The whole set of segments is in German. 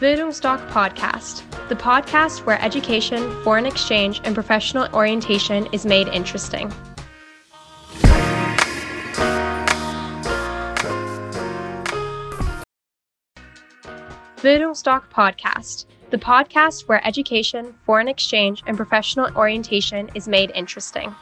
Bildungsdoc Podcast, the podcast where education, foreign exchange, and professional orientation is made interesting. Bildungsdoc Podcast, the podcast where education, foreign exchange, and professional orientation is made interesting.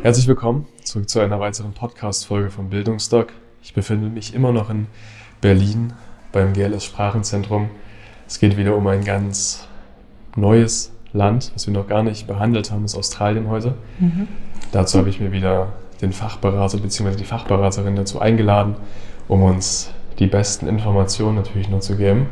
Herzlich willkommen zurück zu einer weiteren Podcast-Folge von Bildungsdoc. Ich befinde mich immer noch in Berlin beim GLS Sprachenzentrum. Es geht wieder um ein ganz neues Land, was wir noch gar nicht behandelt haben, ist Australien heute. Mhm. Dazu habe ich mir wieder den Fachberater bzw. die Fachberaterin dazu eingeladen, um uns die besten Informationen natürlich nur zu geben.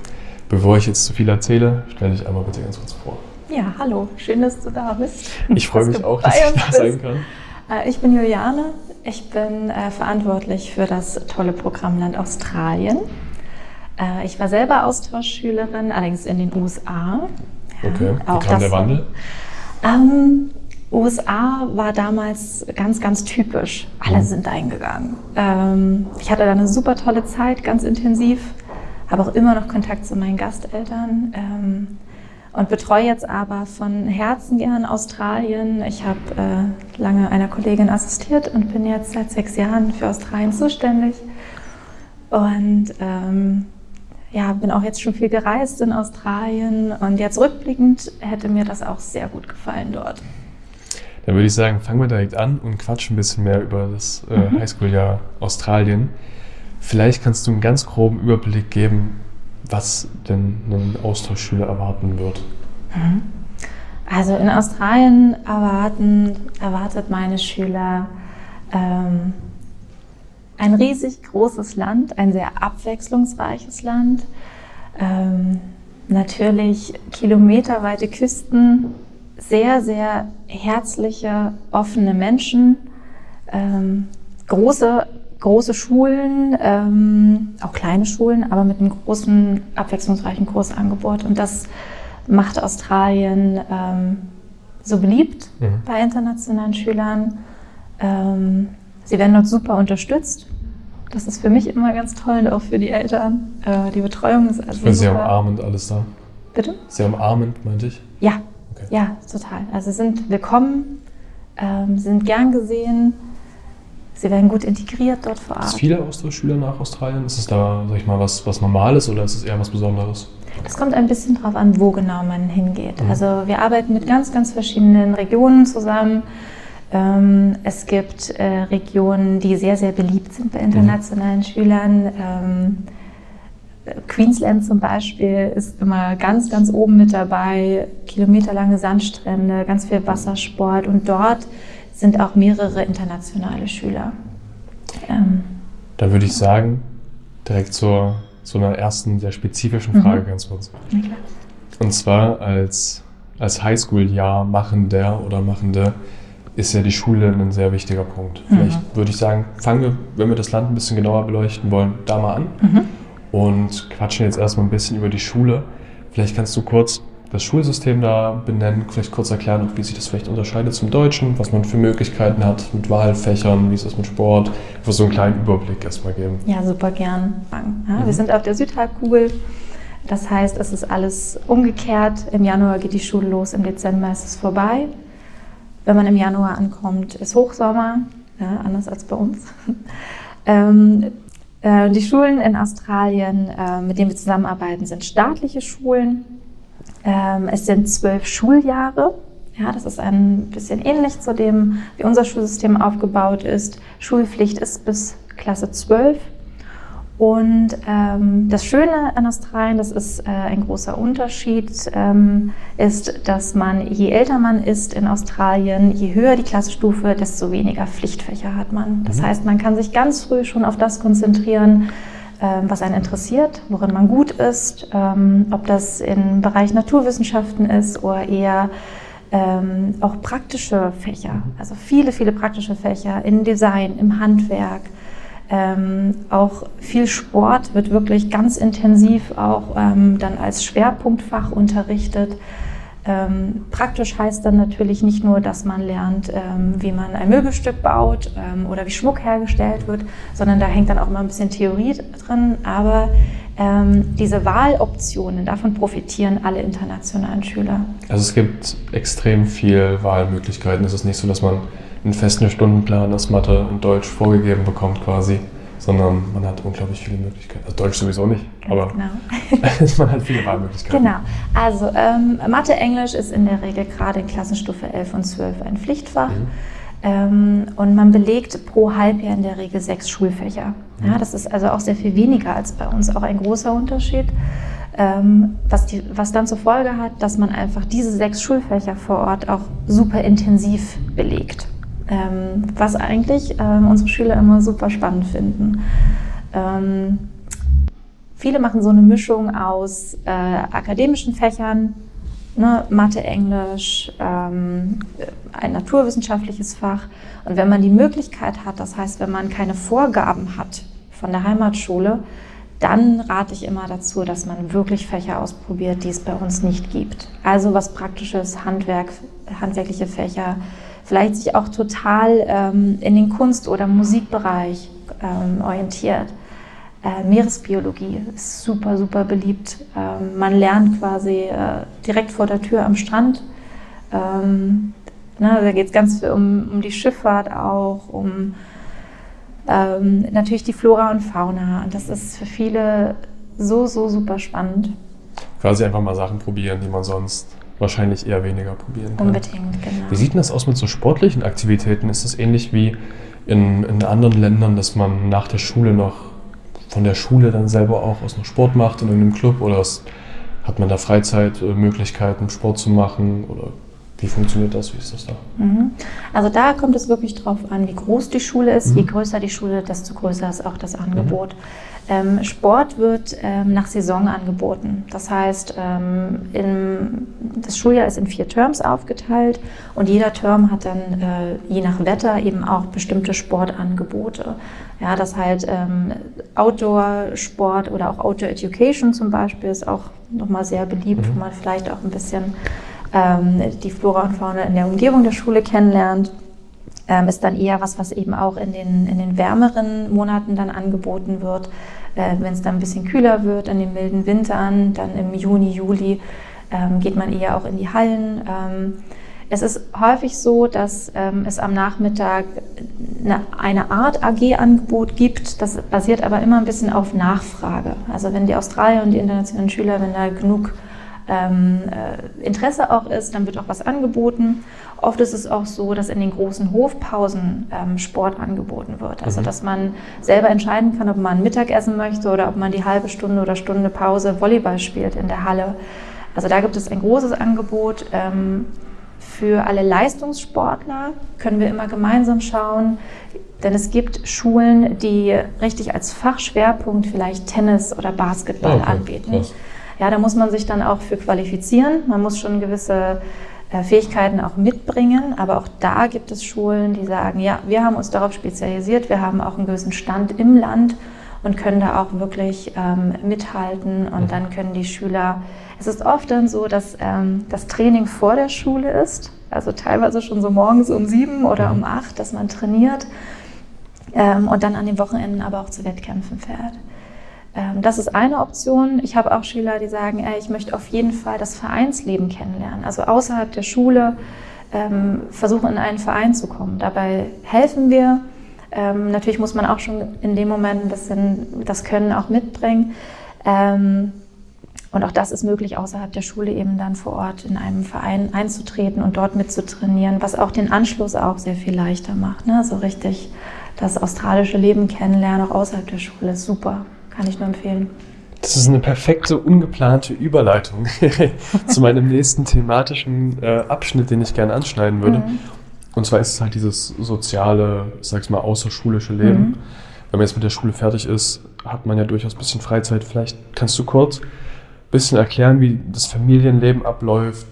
Bevor ich jetzt zu viel erzähle, stelle dich einmal bitte ganz kurz vor. Ja, hallo, schön, dass du da bist. Ich freue mich auch, dass ich da sein kann. Äh, ich bin Juliane. Ich bin äh, verantwortlich für das tolle Programmland Australien. Äh, ich war selber Austauschschülerin, allerdings in den USA. Ja, okay, wie kam der Wandel? Ähm, USA war damals ganz, ganz typisch. Alle mhm. sind eingegangen. Ähm, ich hatte da eine super tolle Zeit, ganz intensiv, habe auch immer noch Kontakt zu meinen Gasteltern. Ähm, und betreue jetzt aber von Herzen gern Australien. Ich habe äh, lange einer Kollegin assistiert und bin jetzt seit sechs Jahren für Australien zuständig. Und ähm, ja, bin auch jetzt schon viel gereist in Australien und jetzt rückblickend hätte mir das auch sehr gut gefallen dort. Dann würde ich sagen, fangen wir direkt an und quatschen ein bisschen mehr über das äh, mhm. Highschool-Jahr Australien. Vielleicht kannst du einen ganz groben Überblick geben, was denn ein Austauschschüler erwarten wird? Mhm. Also in Australien erwarten, erwartet meine Schüler ähm, ein riesig großes Land, ein sehr abwechslungsreiches Land. Ähm, natürlich kilometerweite Küsten, sehr, sehr herzliche, offene Menschen, ähm, große große Schulen, ähm, auch kleine Schulen, aber mit einem großen, abwechslungsreichen Kursangebot. Und das macht Australien ähm, so beliebt mhm. bei internationalen Schülern. Ähm, sie werden dort super unterstützt. Das ist für mich immer ganz toll und auch für die Eltern. Äh, die Betreuung ist also. Super. Sehr umarmend alles da. Bitte? Sehr umarmend, meinte ich? Ja, okay. ja, total. Also sind willkommen, ähm, sind gern gesehen. Sie werden gut integriert dort vor Ort. Es viele Austauschschüler nach Australien? Ist es da, sag ich mal, was, was Normales oder ist es eher was Besonderes? Das kommt ein bisschen darauf an, wo genau man hingeht. Mhm. Also wir arbeiten mit ganz, ganz verschiedenen Regionen zusammen. Ähm, es gibt äh, Regionen, die sehr, sehr beliebt sind bei internationalen mhm. Schülern. Ähm, Queensland zum Beispiel ist immer ganz, ganz oben mit dabei. Kilometerlange Sandstrände, ganz viel Wassersport und dort sind auch mehrere internationale Schüler. Ähm, da würde ich sagen, direkt zur, zu einer ersten sehr spezifischen Frage mhm. ganz kurz. Und zwar als, als Highschool-Jahr Machender oder Machende ist ja die Schule ein sehr wichtiger Punkt. Mhm. Vielleicht würde ich sagen, fangen wir, wenn wir das Land ein bisschen genauer beleuchten wollen, da mal an mhm. und quatschen jetzt erstmal ein bisschen über die Schule. Vielleicht kannst du kurz das Schulsystem da benennen, vielleicht kurz erklären, wie sich das vielleicht unterscheidet zum Deutschen, was man für Möglichkeiten hat mit Wahlfächern, wie ist das mit Sport, einfach so einen kleinen Überblick erstmal geben. Ja, super gern. Ja, mhm. Wir sind auf der Südhalbkugel. Das heißt, es ist alles umgekehrt. Im Januar geht die Schule los, im Dezember ist es vorbei. Wenn man im Januar ankommt, ist Hochsommer, ja, anders als bei uns. ähm, äh, die Schulen in Australien, äh, mit denen wir zusammenarbeiten, sind staatliche Schulen. Ähm, es sind zwölf Schuljahre. Ja, das ist ein bisschen ähnlich zu dem, wie unser Schulsystem aufgebaut ist. Schulpflicht ist bis Klasse 12. Und ähm, das Schöne an Australien, das ist äh, ein großer Unterschied, ähm, ist, dass man, je älter man ist in Australien, je höher die Klassenstufe, desto weniger Pflichtfächer hat man. Das mhm. heißt, man kann sich ganz früh schon auf das konzentrieren, was einen interessiert, worin man gut ist, ähm, ob das im Bereich Naturwissenschaften ist oder eher ähm, auch praktische Fächer, also viele, viele praktische Fächer in Design, im Handwerk. auch viel Sport wird wirklich ganz intensiv auch dann als Schwerpunktfach unterrichtet. Ähm, praktisch heißt dann natürlich nicht nur, dass man lernt, ähm, wie man ein Möbelstück baut ähm, oder wie Schmuck hergestellt wird, sondern da hängt dann auch immer ein bisschen Theorie drin. Aber ähm, diese Wahloptionen, davon profitieren alle internationalen Schüler. Also es gibt extrem viel Wahlmöglichkeiten. Es ist nicht so, dass man einen festen Stundenplan aus Mathe und Deutsch vorgegeben bekommt quasi sondern man hat unglaublich viele Möglichkeiten. Also Deutsch sowieso nicht, aber genau. man hat viele Wahlmöglichkeiten. Genau. Also ähm, Mathe, Englisch ist in der Regel gerade in Klassenstufe 11 und 12 ein Pflichtfach. Mhm. Ähm, und man belegt pro Halbjahr in der Regel sechs Schulfächer. Mhm. Ja, das ist also auch sehr viel weniger als bei uns, auch ein großer Unterschied. Ähm, was, die, was dann zur Folge hat, dass man einfach diese sechs Schulfächer vor Ort auch super intensiv belegt ähm, was eigentlich ähm, unsere Schüler immer super spannend finden. Ähm, viele machen so eine Mischung aus äh, akademischen Fächern, ne, Mathe, Englisch, ähm, ein naturwissenschaftliches Fach. Und wenn man die Möglichkeit hat, das heißt, wenn man keine Vorgaben hat von der Heimatschule, dann rate ich immer dazu, dass man wirklich Fächer ausprobiert, die es bei uns nicht gibt. Also was praktisches, Handwerk, handwerkliche Fächer, vielleicht sich auch total ähm, in den Kunst- oder Musikbereich ähm, orientiert. Äh, Meeresbiologie ist super, super beliebt. Ähm, man lernt quasi äh, direkt vor der Tür am Strand. Ähm, ne, da geht es ganz viel um, um die Schifffahrt auch, um ähm, natürlich die Flora und Fauna. Und das ist für viele so, so super spannend. Quasi einfach mal Sachen probieren, die man sonst wahrscheinlich eher weniger probieren kann. Unbedingt, genau. Wie sieht denn das aus mit so sportlichen Aktivitäten? Ist das ähnlich wie in, in anderen Ländern, dass man nach der Schule noch von der Schule dann selber auch aus noch Sport macht in irgendeinem Club oder hat man da Freizeitmöglichkeiten, Sport zu machen oder wie funktioniert das? Wie ist das da? Mhm. Also da kommt es wirklich drauf an, wie groß die Schule ist. Mhm. Je größer die Schule, desto größer ist auch das Angebot. Mhm. Ähm, Sport wird ähm, nach Saison angeboten. Das heißt, ähm, in, das Schuljahr ist in vier Terms aufgeteilt und jeder Term hat dann äh, je nach Wetter eben auch bestimmte Sportangebote. Ja, das heißt, ähm, Outdoor-Sport oder auch Outdoor Education zum Beispiel ist auch nochmal sehr beliebt, mhm. wo man vielleicht auch ein bisschen die Flora und Fauna in der Umgebung der Schule kennenlernt ähm, ist dann eher was, was eben auch in den, in den wärmeren Monaten dann angeboten wird. Äh, Wenn es dann ein bisschen kühler wird, an den milden Wintern, dann im Juni, Juli ähm, geht man eher auch in die Hallen. Ähm, es ist häufig so, dass ähm, es am Nachmittag eine, eine Art AG-Angebot gibt. Das basiert aber immer ein bisschen auf Nachfrage. Also wenn die Australier und die internationalen Schüler, wenn da genug ähm, äh, Interesse auch ist, dann wird auch was angeboten. Oft ist es auch so, dass in den großen Hofpausen ähm, Sport angeboten wird. Also mhm. dass man selber entscheiden kann, ob man Mittagessen möchte oder ob man die halbe Stunde oder Stunde Pause Volleyball spielt in der Halle. Also da gibt es ein großes Angebot. Ähm, für alle Leistungssportler können wir immer gemeinsam schauen, denn es gibt Schulen, die richtig als Fachschwerpunkt vielleicht Tennis oder Basketball okay. anbieten. Krass. Ja, da muss man sich dann auch für qualifizieren. Man muss schon gewisse äh, Fähigkeiten auch mitbringen. Aber auch da gibt es Schulen, die sagen, ja, wir haben uns darauf spezialisiert, wir haben auch einen gewissen Stand im Land und können da auch wirklich ähm, mithalten und mhm. dann können die Schüler, es ist oft dann so, dass ähm, das Training vor der Schule ist, also teilweise schon so morgens um sieben oder mhm. um acht, dass man trainiert ähm, und dann an den Wochenenden aber auch zu Wettkämpfen fährt. Ähm, das ist eine Option. Ich habe auch Schüler, die sagen, ey, ich möchte auf jeden Fall das Vereinsleben kennenlernen. Also außerhalb der Schule ähm, versuchen, in einen Verein zu kommen. Dabei helfen wir. Ähm, natürlich muss man auch schon in dem Moment ein bisschen das Können auch mitbringen. Ähm, und auch das ist möglich, außerhalb der Schule eben dann vor Ort in einem Verein einzutreten und dort mitzutrainieren, was auch den Anschluss auch sehr viel leichter macht. Ne? So richtig das australische Leben kennenlernen, auch außerhalb der Schule, ist super. Kann ich nur empfehlen. Das ist eine perfekte, ungeplante Überleitung zu meinem nächsten thematischen äh, Abschnitt, den ich gerne anschneiden würde. Mhm. Und zwar ist es halt dieses soziale, ich sag's mal, außerschulische Leben. Mhm. Wenn man jetzt mit der Schule fertig ist, hat man ja durchaus ein bisschen Freizeit. Vielleicht kannst du kurz ein bisschen erklären, wie das Familienleben abläuft,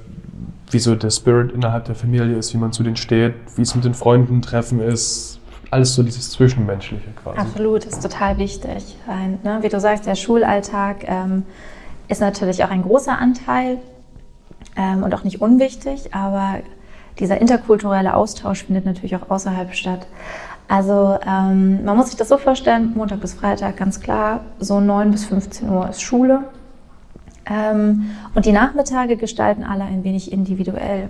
wie so der Spirit innerhalb der Familie ist, wie man zu denen steht, wie es mit den Freunden treffen ist, alles so dieses Zwischenmenschliche quasi. Absolut, ist total wichtig. Ein, ne, wie du sagst, der Schulalltag ähm, ist natürlich auch ein großer Anteil. ähm, und auch nicht unwichtig, aber dieser interkulturelle Austausch findet natürlich auch außerhalb statt. Also ähm, man muss sich das so vorstellen, Montag bis Freitag ganz klar, so 9 bis 15 Uhr ist Schule. Ähm, und die Nachmittage gestalten alle ein wenig individuell.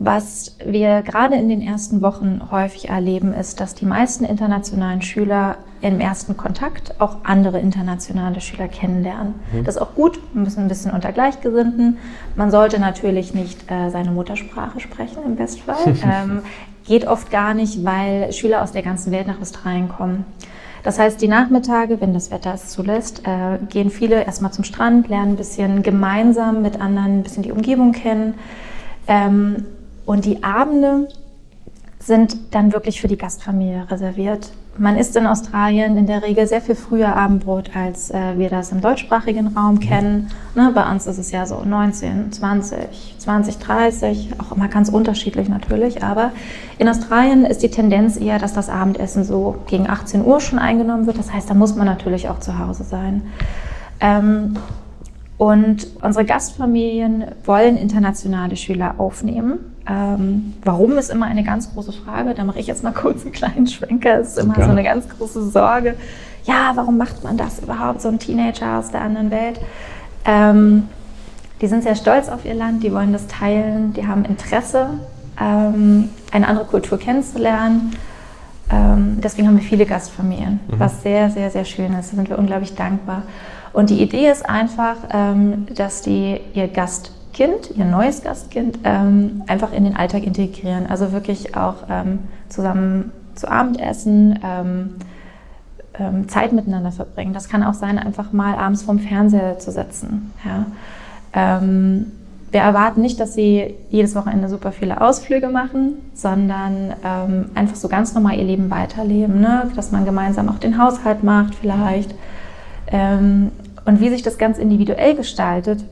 Was wir gerade in den ersten Wochen häufig erleben, ist, dass die meisten internationalen Schüler im ersten Kontakt auch andere internationale Schüler kennenlernen. Mhm. Das ist auch gut, wir müssen ein bisschen unter Gleichgesinnten. Man sollte natürlich nicht äh, seine Muttersprache sprechen, im Bestfall. ähm, geht oft gar nicht, weil Schüler aus der ganzen Welt nach Australien kommen. Das heißt, die Nachmittage, wenn das Wetter es zulässt, äh, gehen viele erstmal zum Strand, lernen ein bisschen gemeinsam mit anderen ein bisschen die Umgebung kennen. Ähm, und die Abende sind dann wirklich für die Gastfamilie reserviert. Man isst in Australien in der Regel sehr viel früher Abendbrot, als äh, wir das im deutschsprachigen Raum kennen. Ne, bei uns ist es ja so 19, 20, 20, 30, auch immer ganz unterschiedlich natürlich. Aber in Australien ist die Tendenz eher, dass das Abendessen so gegen 18 Uhr schon eingenommen wird. Das heißt, da muss man natürlich auch zu Hause sein. Ähm, und unsere Gastfamilien wollen internationale Schüler aufnehmen. Ähm, warum ist immer eine ganz große Frage. Da mache ich jetzt mal kurz einen kleinen Schwenker. Das ist immer ja. so eine ganz große Sorge. Ja, warum macht man das überhaupt, so ein Teenager aus der anderen Welt? Ähm, die sind sehr stolz auf ihr Land, die wollen das teilen, die haben Interesse, ähm, eine andere Kultur kennenzulernen. Ähm, deswegen haben wir viele Gastfamilien, mhm. was sehr, sehr, sehr schön ist. Da sind wir unglaublich dankbar. Und die Idee ist einfach, ähm, dass die ihr Gast Kind, ihr neues Gastkind, ähm, einfach in den Alltag integrieren. Also wirklich auch ähm, zusammen zu Abendessen, Zeit miteinander verbringen. Das kann auch sein, einfach mal abends vorm Fernseher zu sitzen. Ja. Wir erwarten nicht, dass sie jedes Wochenende super viele Ausflüge machen, sondern einfach so ganz normal ihr Leben weiterleben. Ne? Dass man gemeinsam auch den Haushalt macht vielleicht. Ähm, und wie sich das ganz individuell gestaltet,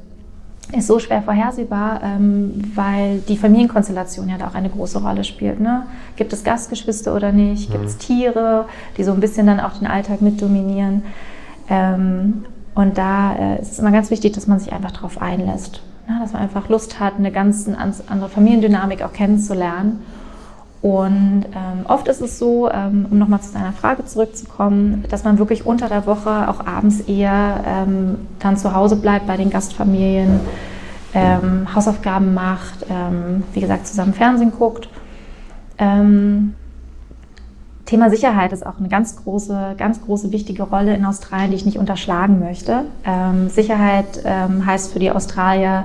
ist so schwer vorhersehbar, ähm, weil die Familienkonstellation ja da auch eine große Rolle spielt. Ne? Gibt es Gastgeschwister oder nicht? Gibt es mhm. Tiere, die so ein bisschen dann auch den Alltag mitdominieren? Ähm, und da äh, ist es immer ganz wichtig, dass man sich einfach darauf einlässt. Ne? Dass man einfach Lust hat, eine ganz andere Familiendynamik auch kennenzulernen. Und ähm, oft ist es so, ähm, um nochmal zu deiner Frage zurückzukommen, dass man wirklich unter der Woche auch abends eher ähm, dann zu Hause bleibt bei den Gastfamilien, ähm, Hausaufgaben macht, ähm, wie gesagt, zusammen Fernsehen guckt. Ähm, Thema Sicherheit ist auch eine ganz große, ganz große wichtige Rolle in Australien, die ich nicht unterschlagen möchte. Sicherheit heißt für die Australier,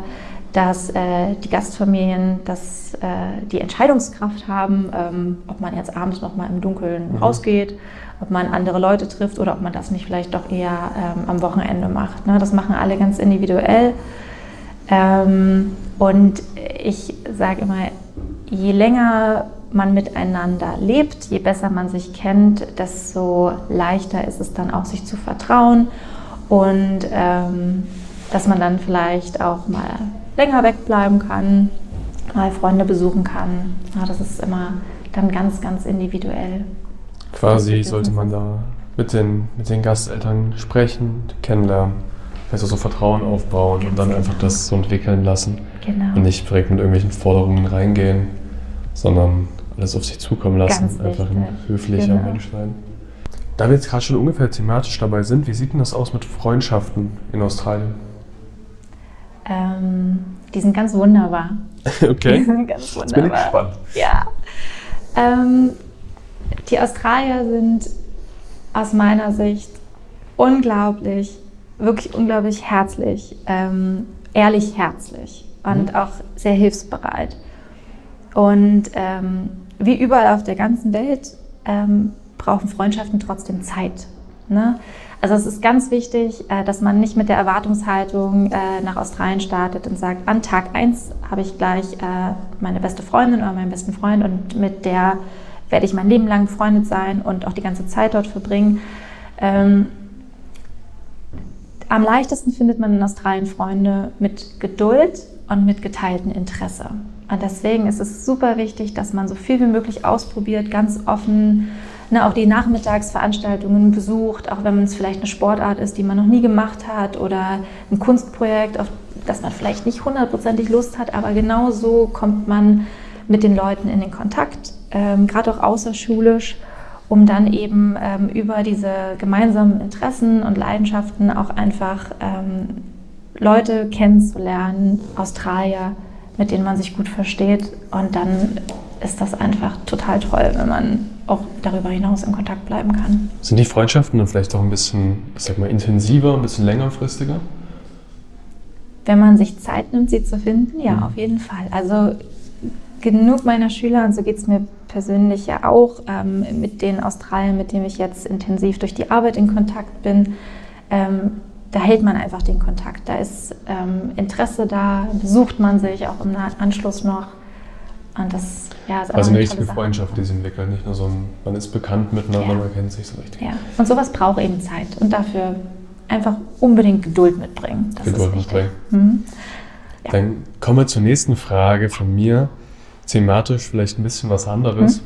dass äh, die Gastfamilien dass, äh, die Entscheidungskraft haben, ähm, ob man jetzt abends noch mal im Dunkeln mhm. rausgeht, ob man andere Leute trifft oder ob man das nicht vielleicht doch eher ähm, am Wochenende macht. Ne? Das machen alle ganz individuell. Ähm, und ich sage immer, je länger man miteinander lebt, je besser man sich kennt, desto leichter ist es dann auch, sich zu vertrauen und ähm, dass man dann vielleicht auch mal länger wegbleiben kann, mal Freunde besuchen kann. Ja, das ist immer dann ganz, ganz individuell. Quasi sollte man da mit den, mit den Gasteltern sprechen, kennenlernen, also so Vertrauen aufbauen ganz und dann genau. einfach das so entwickeln lassen. Genau. Und nicht direkt mit irgendwelchen Forderungen reingehen, sondern alles auf sich zukommen lassen, ganz einfach ein höflicher genau. Mensch sein. Da wir jetzt gerade schon ungefähr thematisch dabei sind, wie sieht denn das aus mit Freundschaften in Australien? Ähm, die sind ganz wunderbar. Okay. Die sind ganz wunderbar. Jetzt bin ich gespannt. Ja. Ähm, die Australier sind aus meiner Sicht unglaublich, wirklich unglaublich herzlich, ähm, ehrlich herzlich und mhm. auch sehr hilfsbereit. Und ähm, wie überall auf der ganzen Welt ähm, brauchen Freundschaften trotzdem Zeit. Ne? Also es ist ganz wichtig, äh, dass man nicht mit der Erwartungshaltung äh, nach Australien startet und sagt, an Tag 1 habe ich gleich äh, meine beste Freundin oder meinen besten Freund und mit der werde ich mein Leben lang befreundet sein und auch die ganze Zeit dort verbringen. Ähm, am leichtesten findet man in Australien Freunde mit Geduld und mit geteiltem Interesse. Und deswegen ist es super wichtig, dass man so viel wie möglich ausprobiert, ganz offen ne, auch die Nachmittagsveranstaltungen besucht, auch wenn es vielleicht eine Sportart ist, die man noch nie gemacht hat oder ein Kunstprojekt, auf, dass man vielleicht nicht hundertprozentig Lust hat, aber genau so kommt man mit den Leuten in den Kontakt, ähm, gerade auch außerschulisch, um dann eben ähm, über diese gemeinsamen Interessen und Leidenschaften auch einfach ähm, Leute kennenzulernen, Australier, mit denen man sich gut versteht. Und dann ist das einfach total toll, wenn man auch darüber hinaus in Kontakt bleiben kann. Sind die Freundschaften dann vielleicht auch ein bisschen, sag mal, intensiver, ein bisschen längerfristiger? Wenn man sich Zeit nimmt, sie zu finden, ja, mhm. auf jeden Fall. Also genug meiner Schüler, und so geht es mir persönlich ja auch, ähm, mit den Australiern, mit denen ich jetzt intensiv durch die Arbeit in Kontakt bin, ähm, da hält man einfach den Kontakt. Da ist ähm, Interesse da, besucht man sich auch im Anschluss noch. Und das ja, ist also eine richtige Freundschaft, die sie entwickelt. Nicht nur so ein, man ist bekannt miteinander, ja. man kennt sich so richtig. Ja, und sowas braucht eben Zeit. Und dafür einfach unbedingt Geduld mitbringen. Das Geduld mitbringen. Mhm. Ja. Dann kommen wir zur nächsten Frage von mir. Thematisch vielleicht ein bisschen was anderes. Mhm.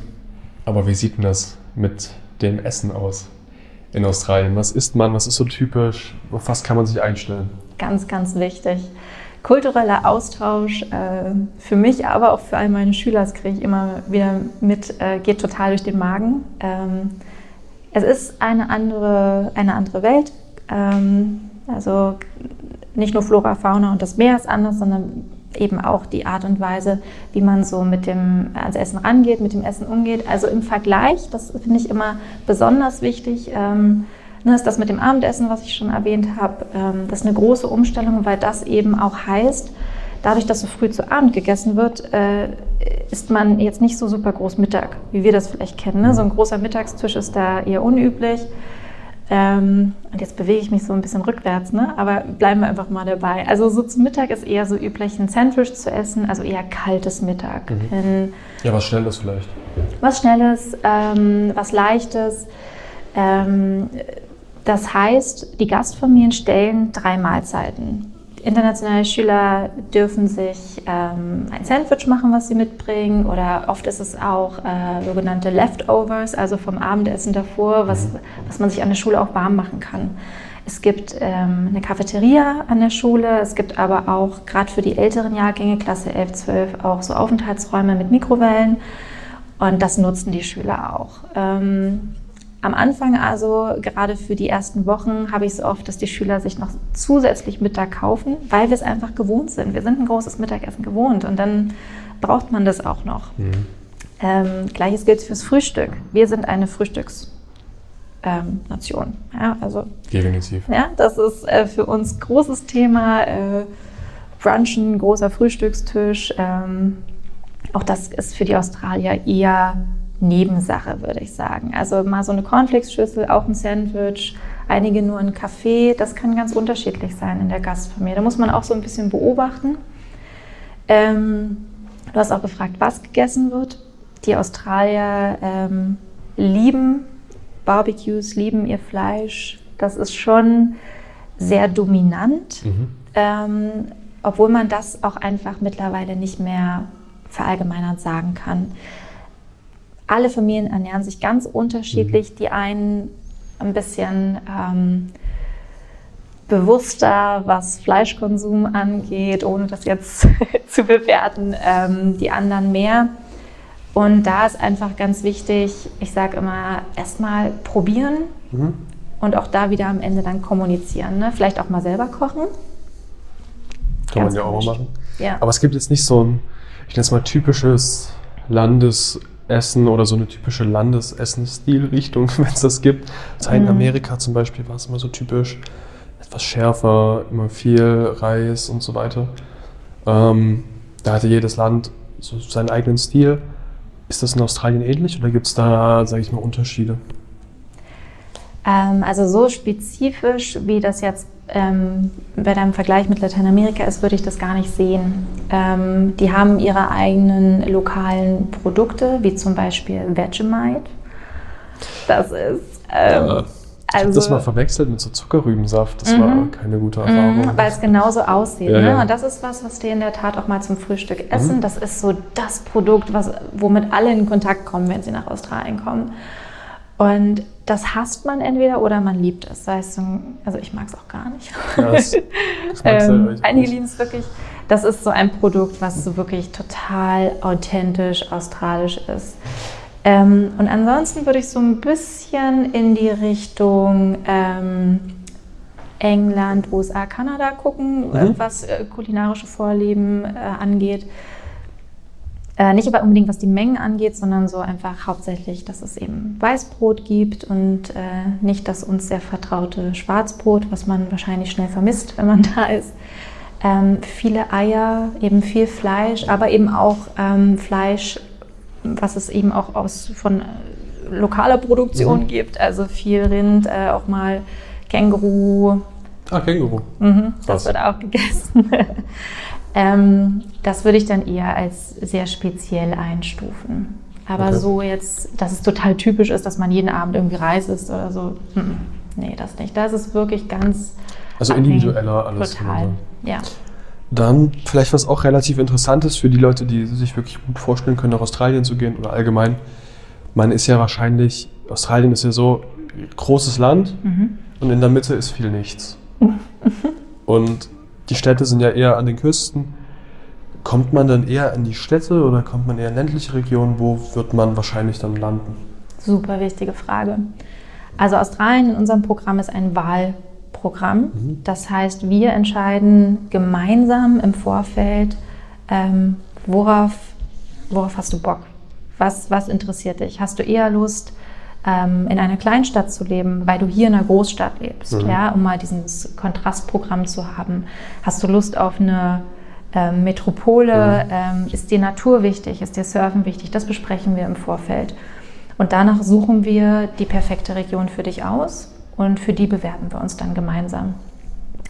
Aber wie sieht denn das mit dem Essen aus in Australien? Was isst man? Was ist so typisch? Auf was kann man sich einstellen? Ganz, ganz wichtig kultureller Austausch äh, für mich, aber auch für all meine Schüler, das kriege ich immer wieder mit, äh, geht total durch den Magen. Ähm, es ist eine andere, eine andere Welt. Ähm, also nicht nur Flora, Fauna und das Meer ist anders, sondern eben auch die Art und Weise, wie man so mit dem ans Essen rangeht, mit dem Essen umgeht. Also im Vergleich, das finde ich immer besonders wichtig. Ähm, Ne, ist das mit dem Abendessen, was ich schon erwähnt habe. Ähm, das ist eine große Umstellung, weil das eben auch heißt, dadurch, dass so früh zu Abend gegessen wird, äh, ist man jetzt nicht so super groß Mittag, wie wir das vielleicht kennen. Ne? So ein großer Mittagstisch ist da eher unüblich. Ähm, und jetzt bewege ich mich so ein bisschen rückwärts, ne? aber bleiben wir einfach mal dabei. Also so zum Mittag ist eher so üblich, ein Sandwich zu essen, also eher kaltes Mittag. Mhm. ja, was Schnelles vielleicht. Was Schnelles, ähm, was Leichtes. Ähm, das heißt, die Gastfamilien stellen drei Mahlzeiten. Internationale Schüler dürfen sich ähm, ein Sandwich machen, was sie mitbringen, oder oft ist es auch äh, sogenannte Leftovers, also vom Abendessen davor, was, was man sich an der Schule auch warm machen kann. Es gibt ähm, eine Cafeteria an der Schule, es gibt aber auch gerade für die älteren Jahrgänge, Klasse 11, 12, auch so Aufenthaltsräume mit Mikrowellen und das nutzen die Schüler auch. Ähm, am Anfang also, gerade für die ersten Wochen, habe ich es so oft, dass die Schüler sich noch zusätzlich Mittag kaufen, weil wir es einfach gewohnt sind. Wir sind ein großes Mittagessen gewohnt und dann braucht man das auch noch. Mhm. Ähm, Gleiches gilt fürs Frühstück. Wir sind eine Frühstücksnation. Ähm, ja, also, Definitiv. Ja, das ist äh, für uns großes Thema. Äh, Brunchen, großer Frühstückstisch. Ähm, auch das ist für die Australier eher Nebensache, würde ich sagen. Also mal so eine Cornflakes-Schüssel, auch ein Sandwich, einige nur ein Kaffee, das kann ganz unterschiedlich sein in der Gastfamilie. Da muss man auch so ein bisschen beobachten. Ähm, du hast auch gefragt, was gegessen wird. Die Australier ähm, lieben Barbecues, lieben ihr Fleisch. Das ist schon sehr dominant, mhm. ähm, obwohl man das auch einfach mittlerweile nicht mehr verallgemeinert sagen kann. Alle Familien ernähren sich ganz unterschiedlich. Mhm. Die einen ein bisschen ähm, bewusster, was Fleischkonsum angeht, ohne das jetzt zu bewerten. Ähm, die anderen mehr. Und da ist einfach ganz wichtig, ich sage immer, erstmal probieren mhm. und auch da wieder am Ende dann kommunizieren. Ne? Vielleicht auch mal selber kochen. Kann ganz man ja auch mal machen. Ja. Aber es gibt jetzt nicht so ein, ich nenne es mal typisches Landes- Essen oder so eine typische Landesessensstilrichtung, wenn es das gibt. Also in mhm. Amerika zum Beispiel war es immer so typisch, etwas schärfer, immer viel Reis und so weiter. Ähm, da hatte jedes Land so seinen eigenen Stil. Ist das in Australien ähnlich oder gibt es da, sage ich mal, Unterschiede? Ähm, also so spezifisch, wie das jetzt ähm, bei deinem Vergleich mit Lateinamerika ist, würde ich das gar nicht sehen. Ähm, die haben ihre eigenen lokalen Produkte, wie zum Beispiel Vegemite. Das ist. Ähm, ja. Ich also, habe das mal verwechselt mit so Zuckerrübensaft. Das war mhm. keine gute mhm, Erfahrung. weil es genauso aussieht. Ja, ne? ja. Und das ist was, was die in der Tat auch mal zum Frühstück essen. Mhm. Das ist so das Produkt, was, womit alle in Kontakt kommen, wenn sie nach Australien kommen. Und das hasst man entweder oder man liebt es. Das heißt, also ich mag es auch gar nicht. Ja, das, das ähm, einige lieben es wirklich. Das ist so ein Produkt, was so wirklich total authentisch australisch ist. Ähm, und ansonsten würde ich so ein bisschen in die Richtung ähm, England, USA, Kanada gucken, mhm. was äh, kulinarische Vorlieben äh, angeht. Äh, nicht aber unbedingt, was die Mengen angeht, sondern so einfach hauptsächlich, dass es eben Weißbrot gibt und äh, nicht das uns sehr vertraute Schwarzbrot, was man wahrscheinlich schnell vermisst, wenn man da ist. Ähm, viele Eier, eben viel Fleisch, aber eben auch ähm, Fleisch, was es eben auch aus von äh, lokaler Produktion mhm. gibt, also viel Rind, äh, auch mal Känguru. Ah, Känguru. Mhm, das wird auch gegessen. Ähm, das würde ich dann eher als sehr speziell einstufen. Aber okay. so jetzt, dass es total typisch ist, dass man jeden Abend irgendwie Reis isst oder so, nee, das nicht. Das ist wirklich ganz. Also individueller alles. Total, ja. Dann vielleicht was auch relativ Interessantes für die Leute, die sich wirklich gut vorstellen können, nach Australien zu gehen oder allgemein. Man ist ja wahrscheinlich, Australien ist ja so großes Land mhm. und in der Mitte ist viel nichts. und die Städte sind ja eher an den Küsten. Kommt man dann eher in die Städte oder kommt man eher in ländliche Regionen? Wo wird man wahrscheinlich dann landen? Super wichtige Frage. Also Australien in unserem Programm ist ein Wahlprogramm. Mhm. Das heißt, wir entscheiden gemeinsam im Vorfeld, ähm, worauf, worauf hast du Bock? Was, was interessiert dich? Hast du eher Lust, ähm, in einer Kleinstadt zu leben, weil du hier in einer Großstadt lebst, mhm. ja, um mal dieses Kontrastprogramm zu haben. Hast du Lust auf eine ähm, Metropole? Mhm. Ähm, ist dir Natur wichtig? Ist dir Surfen wichtig? Das besprechen wir im Vorfeld. Und danach suchen wir die perfekte Region für dich aus und für die bewerben wir uns dann gemeinsam.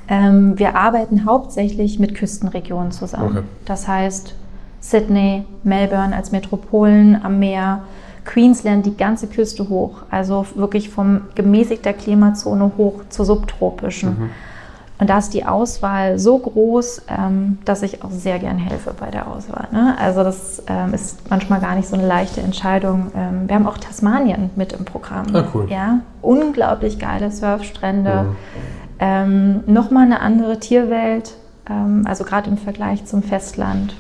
Ähm, wir arbeiten hauptsächlich mit Küstenregionen zusammen. Okay. Das heißt Sydney, Melbourne als Metropolen am Meer, Queensland die ganze Küste hoch, also wirklich vom gemäßigter Klimazone hoch zur subtropischen. Mhm. Und da ist die Auswahl so groß, ähm, dass ich auch sehr gern helfe bei der Auswahl. Ne? Also das ähm, ist manchmal gar nicht so eine leichte Entscheidung. Ähm, wir haben auch Tasmanien mit im Programm. Ah, cool. Ja, unglaublich geile Surfstrände. Mhm. Ähm, Nochmal eine andere Tierwelt, also gerade im Vergleich zum Festland.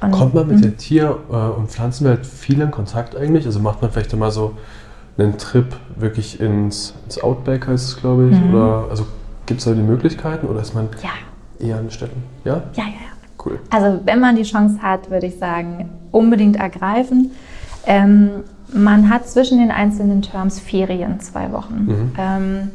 Und, Kommt man mit der Tier- äh, und Pflanzenwelt viel in Kontakt eigentlich? Also macht man vielleicht immer so einen Trip wirklich ins, ins Outback, heißt es, glaube ich? Mhm. Oder also gibt es da die Möglichkeiten oder ist man ja. eher in Städten? Ja? Ja, ja, ja. Cool. Also wenn man die Chance hat, würde ich sagen, unbedingt ergreifen. Ähm, man hat zwischen den einzelnen Terms Ferien zwei Wochen. Mhm. Ähm,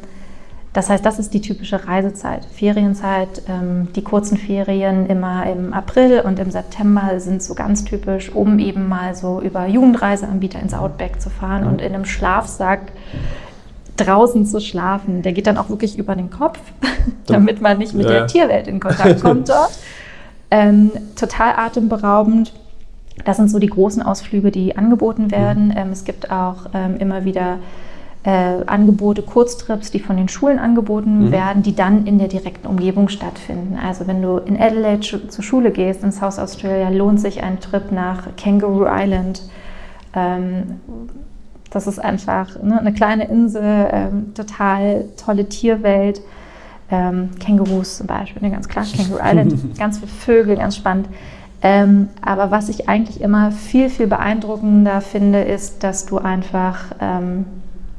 das heißt, das ist die typische Reisezeit. Ferienzeit, ähm, die kurzen Ferien immer im April und im September sind so ganz typisch, um eben mal so über Jugendreiseanbieter ins Outback zu fahren und in einem Schlafsack draußen zu schlafen. Der geht dann auch wirklich über den Kopf, damit man nicht mit ja. der Tierwelt in Kontakt kommt dort. Ähm, total atemberaubend. Das sind so die großen Ausflüge, die angeboten werden. Mhm. Ähm, es gibt auch ähm, immer wieder äh, Angebote, Kurztrips, die von den Schulen angeboten mhm. werden, die dann in der direkten Umgebung stattfinden. Also wenn du in Adelaide sch zur Schule gehst, in South Australia, lohnt sich ein Trip nach Kangaroo Island. Ähm, das ist einfach ne, eine kleine Insel, ähm, total tolle Tierwelt. Ähm, Kängurus zum Beispiel, ne, ganz klar, Kangaroo Island, ganz viele Vögel, ganz spannend. Ähm, aber was ich eigentlich immer viel, viel beeindruckender finde, ist, dass du einfach ähm,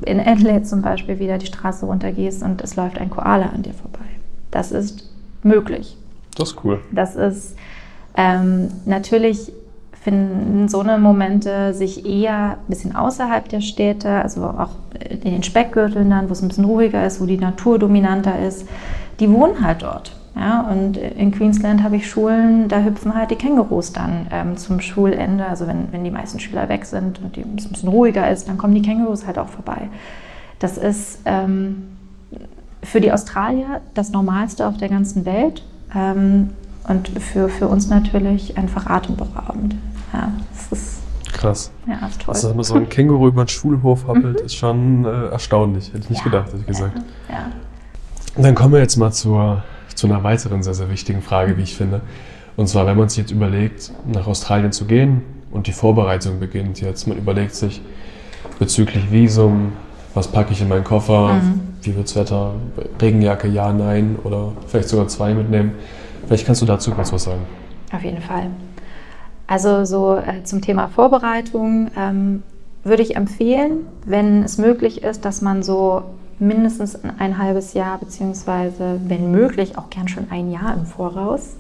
in Adelaide zum Beispiel wieder die Straße runtergehst und es läuft ein Koala an dir vorbei. Das ist möglich. Das ist cool. Das ist ähm, natürlich finden so eine Momente sich eher ein bisschen außerhalb der Städte, also auch in den Speckgürteln dann, wo es ein bisschen ruhiger ist, wo die Natur dominanter ist. Die wohnen halt dort. Ja, und in Queensland habe ich Schulen, da hüpfen halt die Kängurus dann ähm, zum Schulende. Also wenn, wenn die meisten Schüler weg sind und es ein bisschen ruhiger ist, dann kommen die Kängurus halt auch vorbei. Das ist ähm, für die Australier das Normalste auf der ganzen Welt ähm, und für, für uns natürlich einfach atemberaubend. Ja, das ist Krass. Ja, ist toll. Also, wenn man so ein Känguru über den Schulhof hoppelt, mhm. ist schon äh, erstaunlich. Hätte ich nicht ja. gedacht, hätte ich gesagt. Ja. ja. Dann kommen wir jetzt mal zur zu einer weiteren sehr, sehr wichtigen Frage, wie ich finde. Und zwar, wenn man sich jetzt überlegt, nach Australien zu gehen und die Vorbereitung beginnt jetzt, man überlegt sich, bezüglich Visum, was packe ich in meinen Koffer, mhm. wie wird's Wetter, Regenjacke, ja, nein oder vielleicht sogar zwei mitnehmen. Vielleicht kannst du dazu kurz was sagen. Auf jeden Fall. Also so äh, zum Thema Vorbereitung ähm, würde ich empfehlen, wenn es möglich ist, dass man so mindestens ein halbes Jahr, beziehungsweise wenn möglich auch gern schon ein Jahr im Voraus,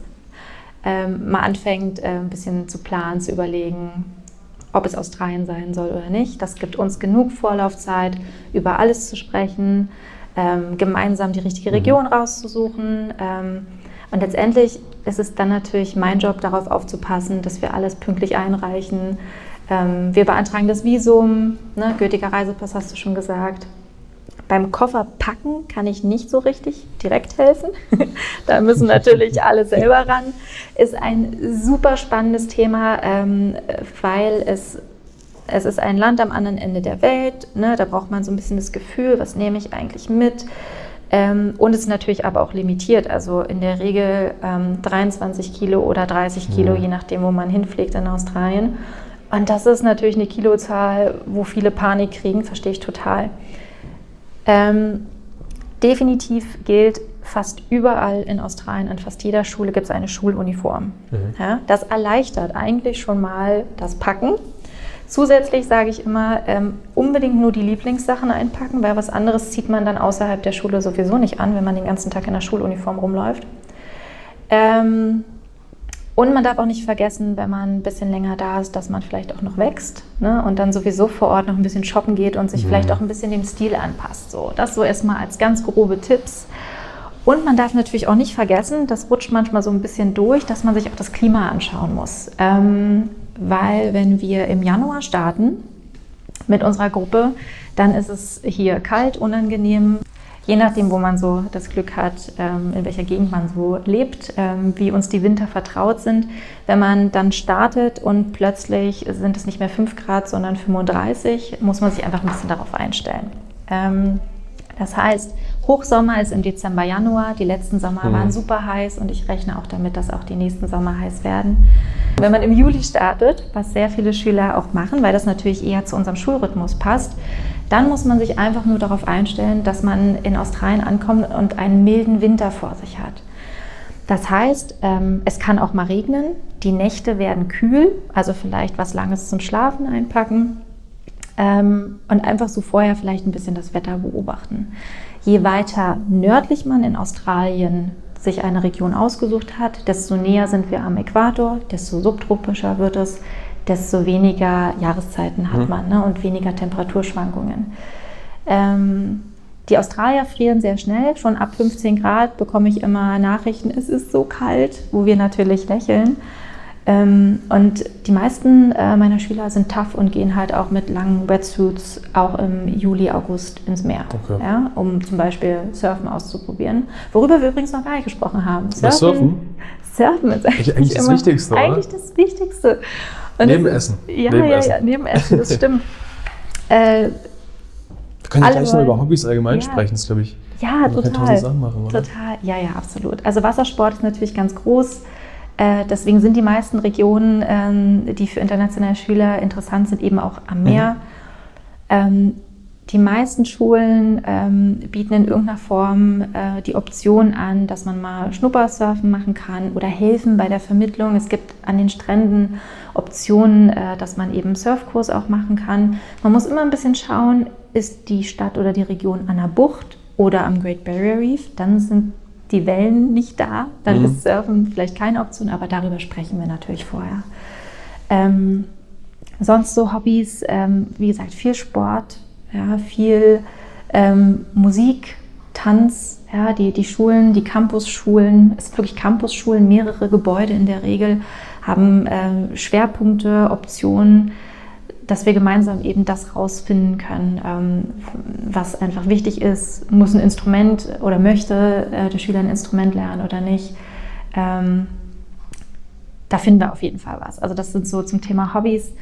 ähm, mal anfängt, äh, ein bisschen zu planen, zu überlegen, ob es Australien sein soll oder nicht. Das gibt uns genug Vorlaufzeit, über alles zu sprechen, ähm, gemeinsam die richtige mhm. Region rauszusuchen. Ähm, und letztendlich ist es dann natürlich mein Job, darauf aufzupassen, dass wir alles pünktlich einreichen. Ähm, wir beantragen das Visum, ne, gültiger Reisepass hast du schon gesagt. Beim Koffer packen kann ich nicht so richtig direkt helfen. da müssen natürlich alle selber ran. Ist ein super spannendes Thema, ähm, weil es, es ist ein Land am anderen Ende der Welt. Ne? Da braucht man so ein bisschen das Gefühl, was nehme ich eigentlich mit. Ähm, und es ist natürlich aber auch limitiert. Also in der Regel ähm, 23 Kilo oder 30 Kilo, ja. je nachdem, wo man hinfliegt in Australien. Und das ist natürlich eine Kilozahl, wo viele Panik kriegen, verstehe ich total. Ähm, definitiv gilt, fast überall in Australien, an fast jeder Schule gibt es eine Schuluniform. Mhm. Ja, das erleichtert eigentlich schon mal das Packen. Zusätzlich sage ich immer, ähm, unbedingt nur die Lieblingssachen einpacken, weil was anderes zieht man dann außerhalb der Schule sowieso nicht an, wenn man den ganzen Tag in der Schuluniform rumläuft. Ähm, und man darf auch nicht vergessen, wenn man ein bisschen länger da ist, dass man vielleicht auch noch wächst ne? und dann sowieso vor Ort noch ein bisschen shoppen geht und sich mhm. vielleicht auch ein bisschen dem Stil anpasst. So, das so erstmal als ganz grobe Tipps. Und man darf natürlich auch nicht vergessen, das rutscht manchmal so ein bisschen durch, dass man sich auch das Klima anschauen muss. Ähm, weil wenn wir im Januar starten mit unserer Gruppe, dann ist es hier kalt, unangenehm, je nachdem, wo man so das Glück hat, ähm, in welcher Gegend man so lebt, ähm, wie uns die Winter vertraut sind. Wenn man dann startet und plötzlich sind es nicht mehr 5 Grad, sondern 35, muss man sich einfach ein bisschen darauf einstellen. Ähm, das heißt, Hochsommer ist im Dezember, Januar. Die letzten Sommer mhm. waren super heiß und ich rechne auch damit, dass auch die nächsten Sommer heiß werden. Wenn man im Juli startet, was sehr viele Schüler auch machen, weil das natürlich eher zu unserem Schulrhythmus passt, dann muss man sich einfach nur darauf einstellen, dass man in Australien ankommt und einen milden Winter vor sich hat. Das heißt, ähm, es kann auch mal regnen, die Nächte werden kühl, also vielleicht was Langes zum Schlafen einpacken ähm, und einfach so vorher vielleicht ein bisschen das Wetter beobachten. Je weiter nördlich man in Australien sich eine Region ausgesucht hat, desto näher sind wir am Äquator, desto subtropischer wird es, desto weniger Jahreszeiten hat mhm. man ne, und weniger Temperaturschwankungen. Ähm, die Australier frieren sehr schnell. Schon ab 15 Grad bekomme ich immer Nachrichten, es ist so kalt, wo wir natürlich lächeln. Ähm, und die meisten äh, meiner Schüler sind tough und gehen halt auch mit langen Wetsuits auch im Juli, August ins Meer, okay. ja, um zum Beispiel Surfen auszuprobieren. Worüber wir übrigens noch gar nicht gesprochen haben. Surfen? Surfen? Surfen ist eigentlich, eigentlich das Wichtigste, Eigentlich das Wichtigste. Und neben Essen. Ja, neben ja, Essen. ja, neben Essen, das stimmt. äh, wir können ja gleich noch über Hobbys allgemein ja. sprechen, das glaube ich. Ja, total. Machen, total. Ja, ja, absolut. Also Wassersport ist natürlich ganz groß. Äh, deswegen sind die meisten Regionen, ähm, die für internationale Schüler interessant sind, eben auch am Meer. Mhm. Ähm, die meisten Schulen ähm, bieten in irgendeiner Form äh, die Option an, dass man mal Schnuppersurfen machen kann oder helfen bei der Vermittlung. Es gibt an den Stränden Optionen, äh, dass man eben Surfkurs auch machen kann. Man muss immer ein bisschen schauen, ist die Stadt oder die Region an der Bucht oder am Great Barrier Reef. Dann sind die Wellen nicht da. Dann mhm. ist Surfen vielleicht keine Option, aber darüber sprechen wir natürlich vorher. Ähm, sonst so Hobbys, ähm, wie gesagt, viel Sport, ja, viel ähm, Musik, Tanz, ja, die, die Schulen, die Campusschulen, es sind wirklich Campusschulen, mehrere Gebäude in der Regel, haben äh, Schwerpunkte, Optionen, dass wir gemeinsam eben das rausfinden können, ähm, was einfach wichtig ist. Muss ein Instrument oder möchte äh, der Schüler ein Instrument lernen oder nicht? Ähm, da finden wir auf jeden Fall was. Also das sind so zum Thema Hobbys.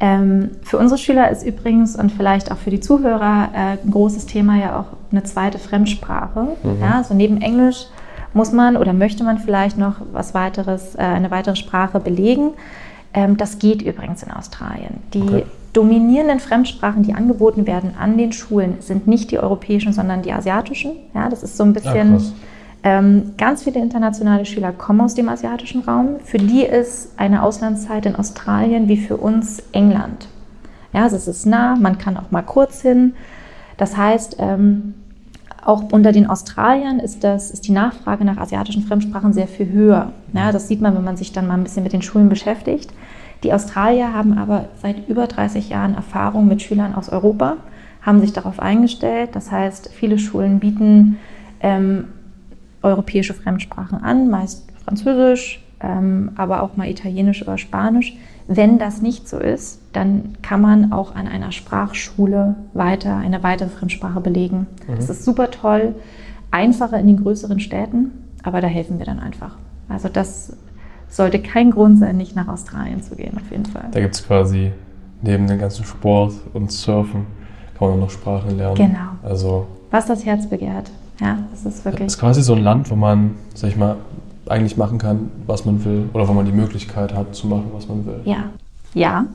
Ähm, für unsere Schüler ist übrigens und vielleicht auch für die Zuhörer äh, ein großes Thema ja auch eine zweite Fremdsprache. Mhm. Ja, also neben Englisch muss man oder möchte man vielleicht noch was weiteres, äh, eine weitere Sprache belegen. Ähm, das geht übrigens in Australien. Die okay. dominierenden Fremdsprachen, die angeboten werden an den Schulen, sind nicht die europäischen, sondern die asiatischen. Ja, das ist so ein bisschen. Ja, ähm, ganz viele internationale Schüler kommen aus dem asiatischen Raum. Für die ist eine Auslandszeit in Australien wie für uns England. Ja, also es ist nah, man kann auch mal kurz hin. Das heißt, ähm, auch unter den Australiern ist, das, ist die Nachfrage nach asiatischen Fremdsprachen sehr viel höher. Ja, das sieht man, wenn man sich dann mal ein bisschen mit den Schulen beschäftigt. Die Australier haben aber seit über 30 Jahren Erfahrung mit Schülern aus Europa, haben sich darauf eingestellt. Das heißt, viele Schulen bieten ähm, europäische Fremdsprachen an, meist Französisch, ähm, aber auch mal Italienisch oder Spanisch. Wenn das nicht so ist, dann kann man auch an einer Sprachschule weiter eine weitere Fremdsprache belegen. Mhm. Das ist super toll, einfacher in den größeren Städten, aber da helfen wir dann einfach. Also das sollte kein Grund sein, nicht nach Australien zu gehen, auf jeden Fall. Da gibt es quasi neben dem ganzen Sport und Surfen kann man auch noch Sprachen lernen. Genau. Also was das Herz begehrt. Ja, das ist wirklich. Das ist quasi so ein Land, wo man, sag ich mal, eigentlich machen kann, was man will, oder wo man die Möglichkeit hat zu machen, was man will. Ja, ja,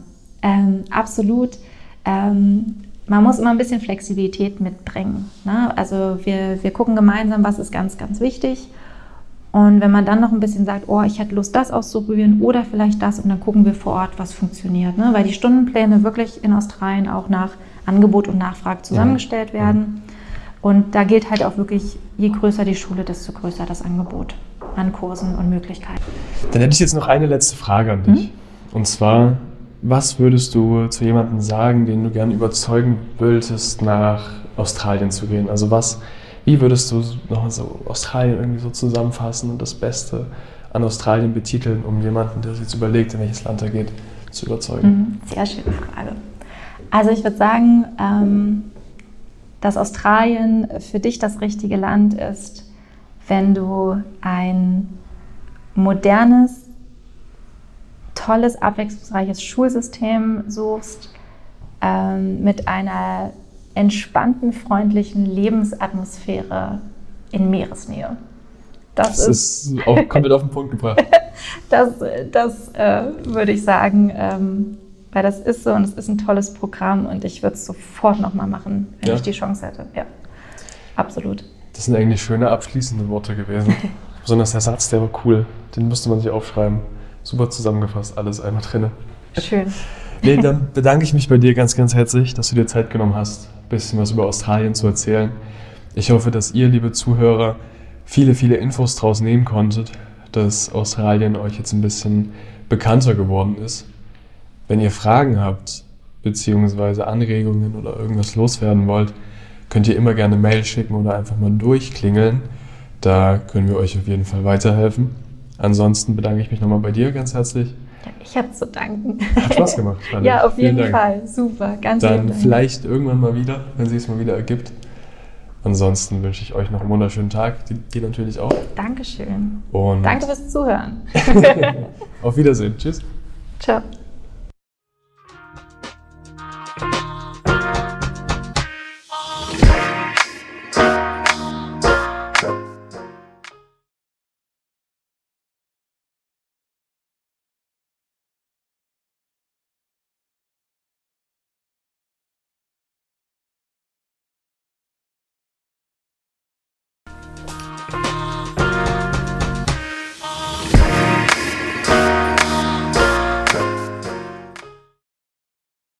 ähm, absolut. Ähm, man muss immer ein bisschen Flexibilität mitbringen. Ne? Also wir, wir gucken gemeinsam, was ist ganz, ganz wichtig. Und wenn man dann noch ein bisschen sagt, oh, ich hätte Lust, das auszuprobieren oder vielleicht das, und dann gucken wir vor Ort, was funktioniert. Ne? Weil die Stundenpläne wirklich in Australien auch nach Angebot und Nachfrage zusammengestellt ja. werden. Und da gilt halt auch wirklich, je größer die Schule, desto größer das Angebot an Kursen und Möglichkeiten. Dann hätte ich jetzt noch eine letzte Frage an dich. Hm? Und zwar, was würdest du zu jemandem sagen, den du gerne überzeugen würdest, nach Australien zu gehen? Also was, wie würdest du noch so Australien irgendwie so zusammenfassen und das Beste an Australien betiteln, um jemanden, der sich jetzt überlegt, in welches Land er geht, zu überzeugen? Mhm, sehr schöne Frage. Also ich würde sagen, ähm, dass Australien für dich das richtige Land ist, wenn du ein modernes, tolles, abwechslungsreiches Schulsystem suchst, ähm, mit einer entspannten, freundlichen Lebensatmosphäre in Meeresnähe. Das, das ist, ist auch komplett auf den Punkt gebracht. das das äh, würde ich sagen, ähm, weil das ist so und es ist ein tolles Programm und ich würde es sofort nochmal machen, wenn ja. ich die Chance hätte. Ja, absolut. Das sind eigentlich schöne abschließende Worte gewesen. Besonders der Satz, der war cool. Den müsste man sich aufschreiben. Super zusammengefasst, alles einmal drin. Schön. Nee, dann bedanke ich mich bei dir ganz, ganz herzlich, dass du dir Zeit genommen hast, ein bisschen was über Australien zu erzählen. Ich hoffe, dass ihr, liebe Zuhörer, viele, viele Infos draus nehmen konntet, dass Australien euch jetzt ein bisschen bekannter geworden ist. Wenn ihr Fragen habt, beziehungsweise Anregungen oder irgendwas loswerden wollt, könnt ihr immer gerne Mail schicken oder einfach mal durchklingeln. Da können wir euch auf jeden Fall weiterhelfen. Ansonsten bedanke ich mich nochmal bei dir ganz herzlich. Ich habe zu danken. Hat Spaß gemacht. Ja, auf jeden Fall. Super. Ganz Dann vielleicht irgendwann mal wieder, wenn sie es mal wieder ergibt. Ansonsten wünsche ich euch noch einen wunderschönen Tag. Dir natürlich auch. Dankeschön. Und Danke fürs Zuhören. auf Wiedersehen. Tschüss. Ciao.